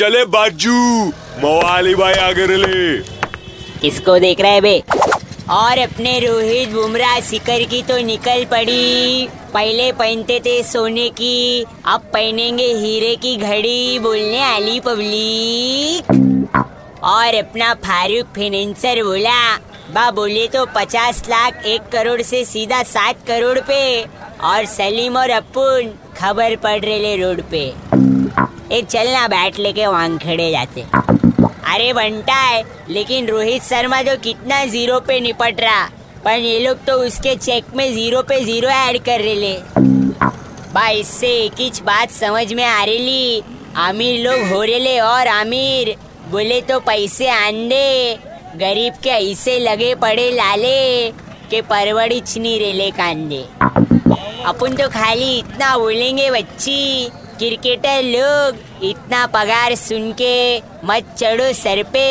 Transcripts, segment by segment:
चले बाजू। मवाली भाई आगे ले किसको देख रहे बे? और अपने रोहित बुमराह सिकर की तो निकल पड़ी। पहले पहनते थे सोने की, अब पहनेंगे हीरे की घड़ी, बोलने आली पब्लिक। और अपना फारूक फाइनेंसर बोला, बा, बोले तो पचास लाख एक करोड़ से सीधा सात करोड़ पे, और सलीम और अपुन खबर पड़ रहे रोड पे। ए चलना बैट लेके खड़े जाते। अरे बनता है, लेकिन रोहित शर्मा तो कितना ज़ीरो पे निपट रहा, पर ये लोग तो उसके चेक में ज़ीरो पे ज़ीरो ऐड कर रहे ले। भाई इससे एक ही बात समझ में आ रही ली। आमिर लोग हो रहे ले, और आमिर, बोले तो पैसे आंदे। गरीब के ऐसे लगे पड़े लाले, के परवड़ी नहीं रेले कांदे। अपन तो खाली इतना बोलेंगे, बच्ची। क्रिकेटर लोग इतना पगार सुन के मत चढ़ो सर पे।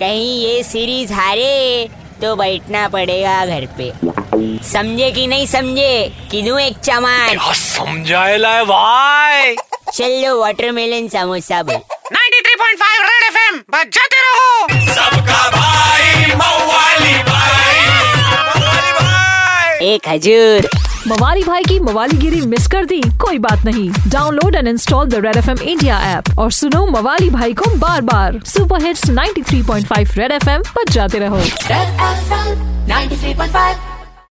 कहीं ये सीरीज़ हारे तो बैठना पड़ेगा घर पे। समझे कि नहीं समझे? किनू एक चमान समझाए लाए भाई। चलो वाटरमेलन समोसा बोल। 93.5 रेड एफएम बजाते रहो। सबका भाई मवाली भाई। मवाली भाई एक हजूर मवाली भाई की मवाली गिरी मिस कर दी, कोई बात नहीं। Download and install the red F M India app और सुनो मवाली भाई को बार बार super hits 93.5 red F M जाते रहो। Red F M 93.5